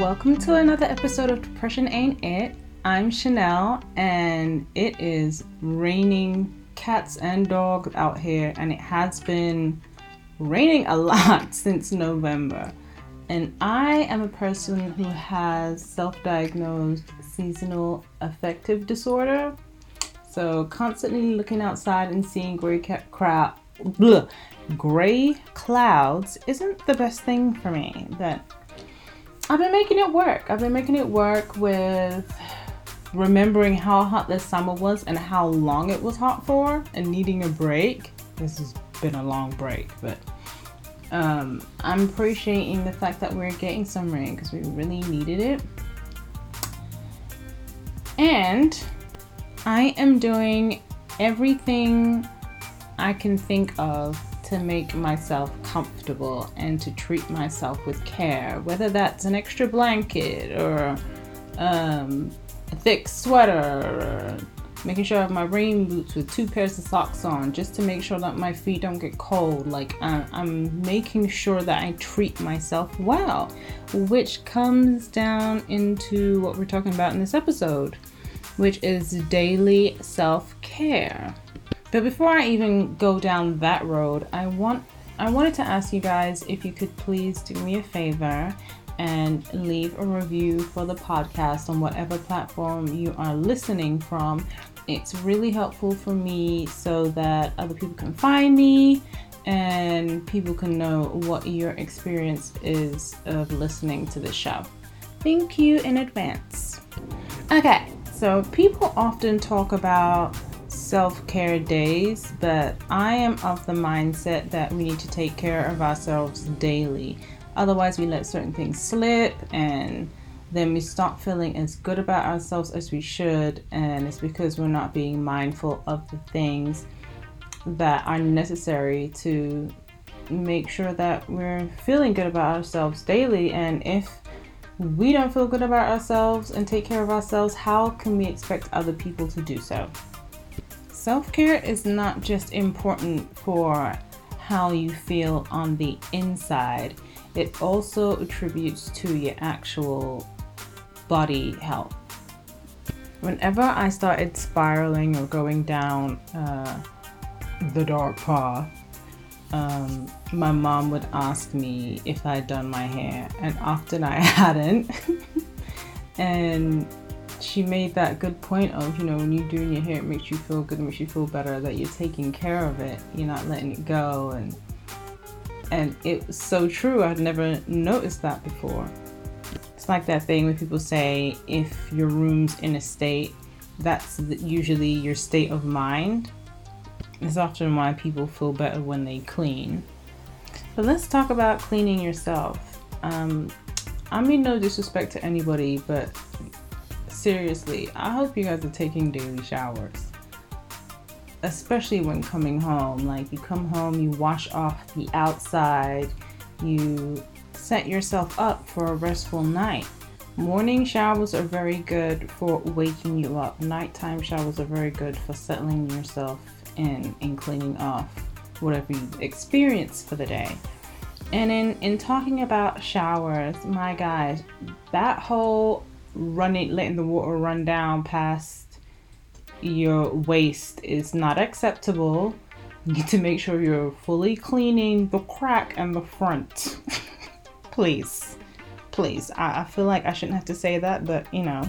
welcome to another episode of Depression Ain't It. I'm Chanel, and it is raining cats and dogs out here, and it has been raining a lot since November. And I am a person who has self diagnosed seasonal affective disorder. So, constantly looking outside and seeing gray, ca- crowd, bleh, gray clouds isn't the best thing for me. But I've been making it work. I've been making it work with remembering how hot this summer was and how long it was hot for and needing a break. This has been a long break, but um, I'm appreciating the fact that we're getting some rain because we really needed it. And I am doing everything I can think of to make myself comfortable and to treat myself with care, whether that's an extra blanket or um, a thick sweater making sure I have my rain boots with two pairs of socks on just to make sure that my feet don't get cold. Like, I'm, I'm making sure that I treat myself well, which comes down into what we're talking about in this episode, which is daily self care. But before I even go down that road, I want I wanted to ask you guys if you could please do me a favor and leave a review for the podcast on whatever platform you are listening from. It's really helpful for me so that other people can find me and people can know what your experience is of listening to the show. Thank you in advance. Okay, so people often talk about self care days, but I am of the mindset that we need to take care of ourselves daily. Otherwise, we let certain things slip and then we stop feeling as good about ourselves as we should. And it's because we're not being mindful of the things that are necessary to make sure that we're feeling good about ourselves daily. And if we don't feel good about ourselves and take care of ourselves, how can we expect other people to do so? Self care is not just important for how you feel on the inside, it also attributes to your actual body health. Whenever I started spiraling or going down uh, the dark path, um, my mom would ask me if I'd done my hair, and often I hadn't. and she made that good point of, you know, when you're doing your hair, it makes you feel good, it makes you feel better that you're taking care of it, you're not letting it go, and and it was so true. I'd never noticed that before. It's like that thing when people say if your room's in a state, that's usually your state of mind. It's often why people feel better when they clean. But let's talk about cleaning yourself. Um, I mean, no disrespect to anybody, but seriously, I hope you guys are taking daily showers. Especially when coming home. Like, you come home, you wash off the outside, you set yourself up for a restful night. Morning showers are very good for waking you up. Nighttime showers are very good for settling yourself in and cleaning off whatever you experienced for the day. And in, in talking about showers, my guys, that whole running, letting the water run down past your waist is not acceptable. You need to make sure you're fully cleaning the crack and the front. please, please. I, I feel like I shouldn't have to say that, but you know,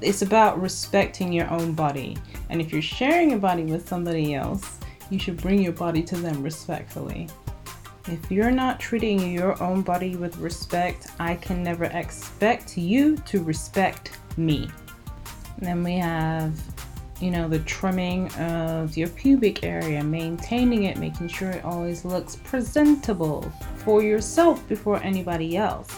it's about respecting your own body. And if you're sharing your body with somebody else, you should bring your body to them respectfully. If you're not treating your own body with respect, I can never expect you to respect me. And then we have, you know, the trimming of your pubic area, maintaining it, making sure it always looks presentable for yourself before anybody else.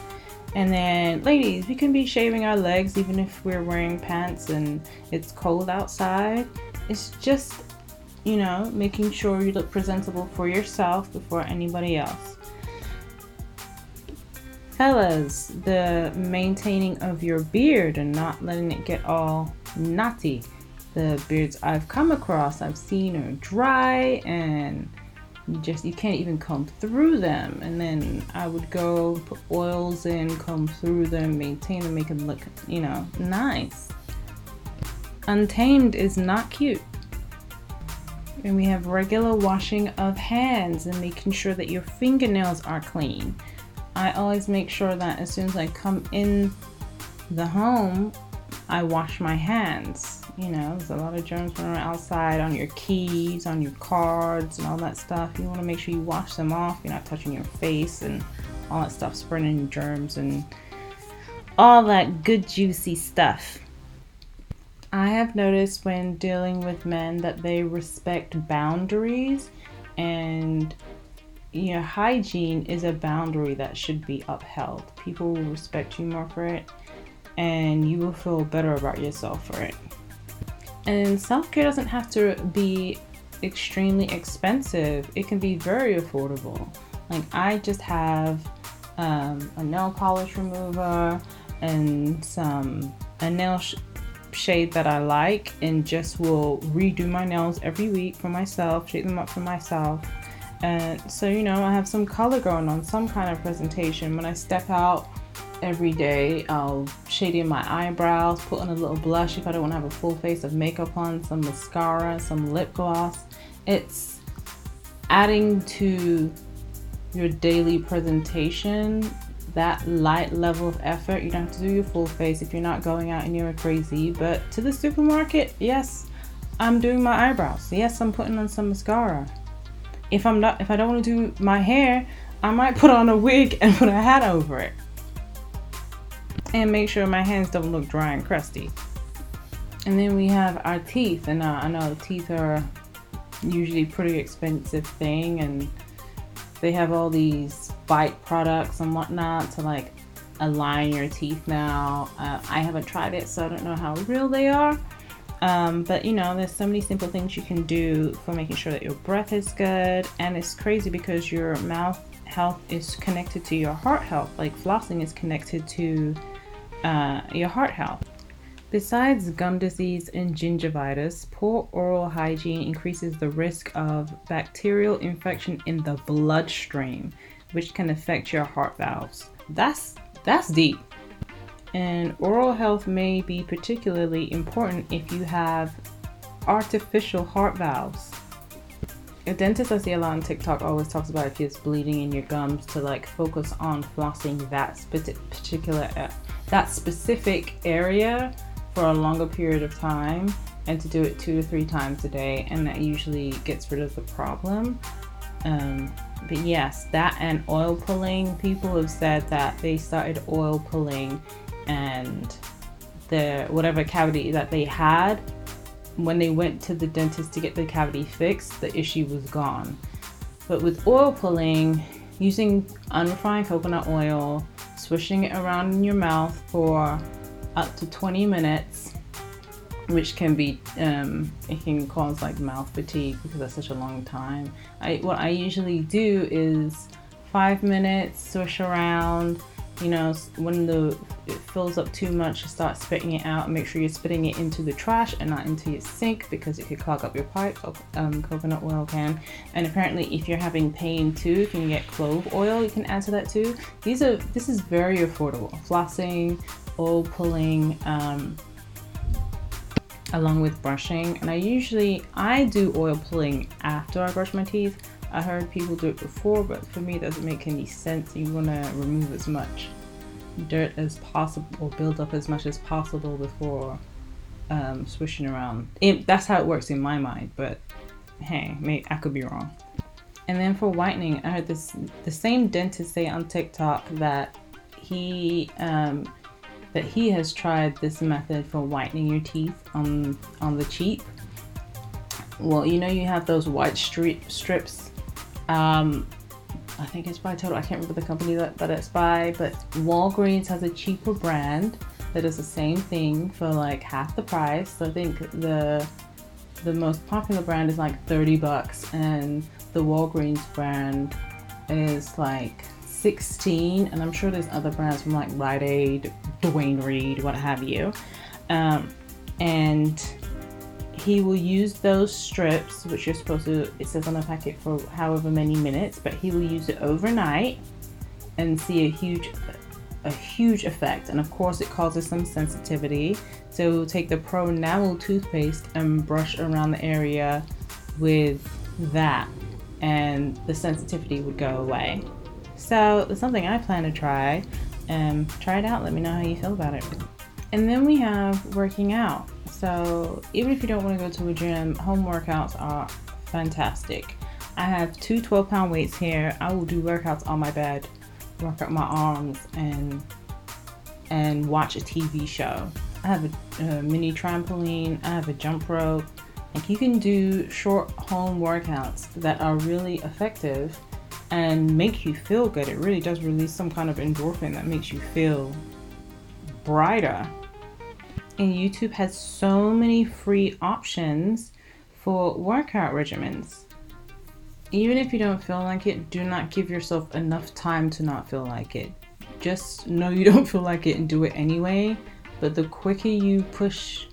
And then, ladies, we can be shaving our legs even if we're wearing pants and it's cold outside. It's just you know, making sure you look presentable for yourself before anybody else. Fellas, the maintaining of your beard and not letting it get all knotty. The beards I've come across, I've seen are dry and you just you can't even comb through them and then i would go put oils in comb through them maintain them make them look you know nice untamed is not cute and we have regular washing of hands and making sure that your fingernails are clean i always make sure that as soon as i come in the home i wash my hands you know, there's a lot of germs running outside on your keys, on your cards, and all that stuff. You want to make sure you wash them off. You're not touching your face and all that stuff, spreading germs and all that good, juicy stuff. I have noticed when dealing with men that they respect boundaries, and your hygiene is a boundary that should be upheld. People will respect you more for it, and you will feel better about yourself for it. And self care doesn't have to be extremely expensive, it can be very affordable. Like, I just have um, a nail polish remover and some a nail sh- shade that I like, and just will redo my nails every week for myself, shape them up for myself. And so, you know, I have some color going on, some kind of presentation. When I step out, every day. I'll shade in my eyebrows, put on a little blush if I don't want to have a full face of makeup on, some mascara, some lip gloss. It's adding to your daily presentation that light level of effort. You don't have to do your full face if you're not going out and you're crazy. But to the supermarket, yes, I'm doing my eyebrows. Yes, I'm putting on some mascara. If I'm not if I don't want to do my hair, I might put on a wig and put a hat over it and make sure my hands don't look dry and crusty. And then we have our teeth, and uh, I know teeth are usually pretty expensive thing, and they have all these Byte products and whatnot to like align your teeth. Now, uh, I haven't tried it, so I don't know how real they are. Um, but you know, there's so many simple things you can do for making sure that your breath is good, and it's crazy because your mouth health is connected to your heart health. Like flossing is connected to uh, your heart health. Besides gum disease and gingivitis, poor oral hygiene increases the risk of bacterial infection in the bloodstream, which can affect your heart valves. That's that's deep. And oral health may be particularly important if you have artificial heart valves. A dentist I see a lot on TikTok always talks about if it's bleeding in your gums to like focus on flossing that specific particular uh, that specific area for a longer period of time and to do it two to three times a day and that usually gets rid of the problem. Um, but yes that and oil pulling. People have said that they started oil pulling and the whatever cavity that they had when they went to the dentist to get the cavity fixed the issue was gone. But with oil pulling using unrefined coconut oil swishing it around in your mouth for up to 20 minutes, which can be um, it can cause like mouth fatigue because that's such a long time. I what I usually do is five minutes, swish around, you know, when the it fills up too much, start spitting it out. Make sure you're spitting it into the trash and not into your sink because it could clog up your pipe. Um, coconut oil can. And apparently, if you're having pain too, you can get clove oil. You can add to that too. These are this is very affordable. Flossing, oil pulling. Um, along with brushing and I usually I do oil pulling after I brush my teeth I heard people do it before, but for me, it doesn't make any sense. You want to remove as much dirt as possible, or build up as much as possible before um, swishing around. It, that's how it works in my mind, but hey, may, I could be wrong. And then for whitening, I heard this the same dentist say on TikTok that he um, that he has tried this method for whitening your teeth on on the cheap. Well, you know you have those white strip strips um, I think it's by Total. I can't remember the company that, that it's by, but Walgreens has a cheaper brand that does the same thing for like half the price. So I think the the most popular brand is like 30 bucks, and the Walgreens brand is like 16. And I'm sure there's other brands from like Rite Aid, Duane Reade, what have you. Um, and he will use those strips, which you're supposed to, it says on the packet for however many minutes, but he will use it overnight and see a huge a huge effect. And of course it causes some sensitivity. So take the pro enamel toothpaste and brush around the area with that and the sensitivity would go away. So it's something i plan to try and try it out. Let me know how you feel about it. And then we have working out. So even if you don't want to go to a gym home workouts are fantastic. I have two 12 pound weights here. I will do workouts on my bed work out my arms and and watch a TV show. I have a, a mini trampoline, I have a jump rope. Like you can do short home workouts that are really effective and make you feel good. It really does release some kind of endorphin that makes you feel brighter. And YouTube has so many free options for workout regimens even if you don't feel like it, do not give yourself enough time to not feel like it. Just know you don't feel like it and do it anyway. But the quicker you push,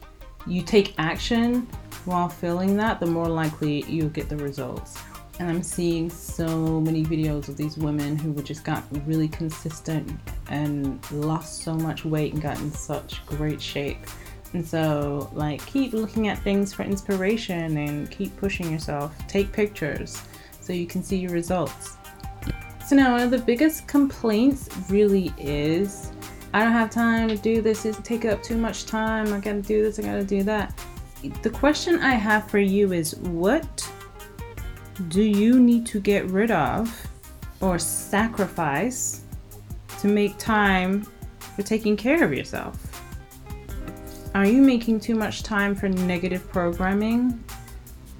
you take action while feeling that, the more likely you'll get the results. And I'm seeing so many videos of these women who just got really consistent and lost so much weight and got in such great shape. And so, like, keep looking at things for inspiration and keep pushing yourself. Take pictures so you can see your results. So now one of the biggest complaints really is I don't have time to do this, it's take up too much time, I gotta do this, I gotta do that. The question I have for you is what do you need to get rid of or sacrifice to make time for taking care of yourself? Are you making too much time for negative programming?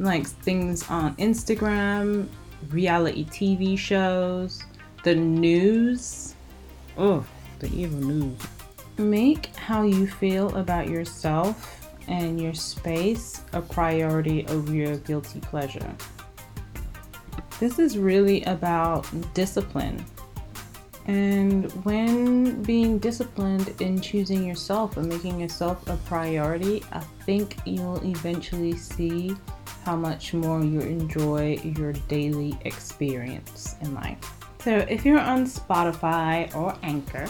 like things on Instagram, reality TV shows, the news. Oh, the evil news. Make how you feel about yourself and your space a priority over your guilty pleasure. This is really about discipline. And when being disciplined in choosing yourself and making yourself a priority, I think you'll eventually see how much more you enjoy your daily experience in life. So, if you're on Spotify or Anchor,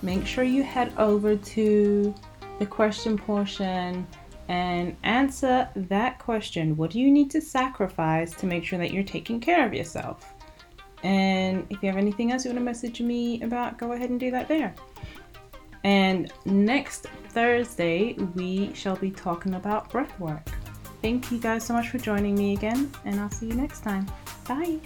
make sure you head over to the question portion and answer that question. What do you need to sacrifice to make sure that you're taking care of yourself? And if you have anything else you want to message me about, go ahead and do that there. And next Thursday, we shall be talking about breath work. Thank you guys so much for joining me again, and I'll see you next time. Bye.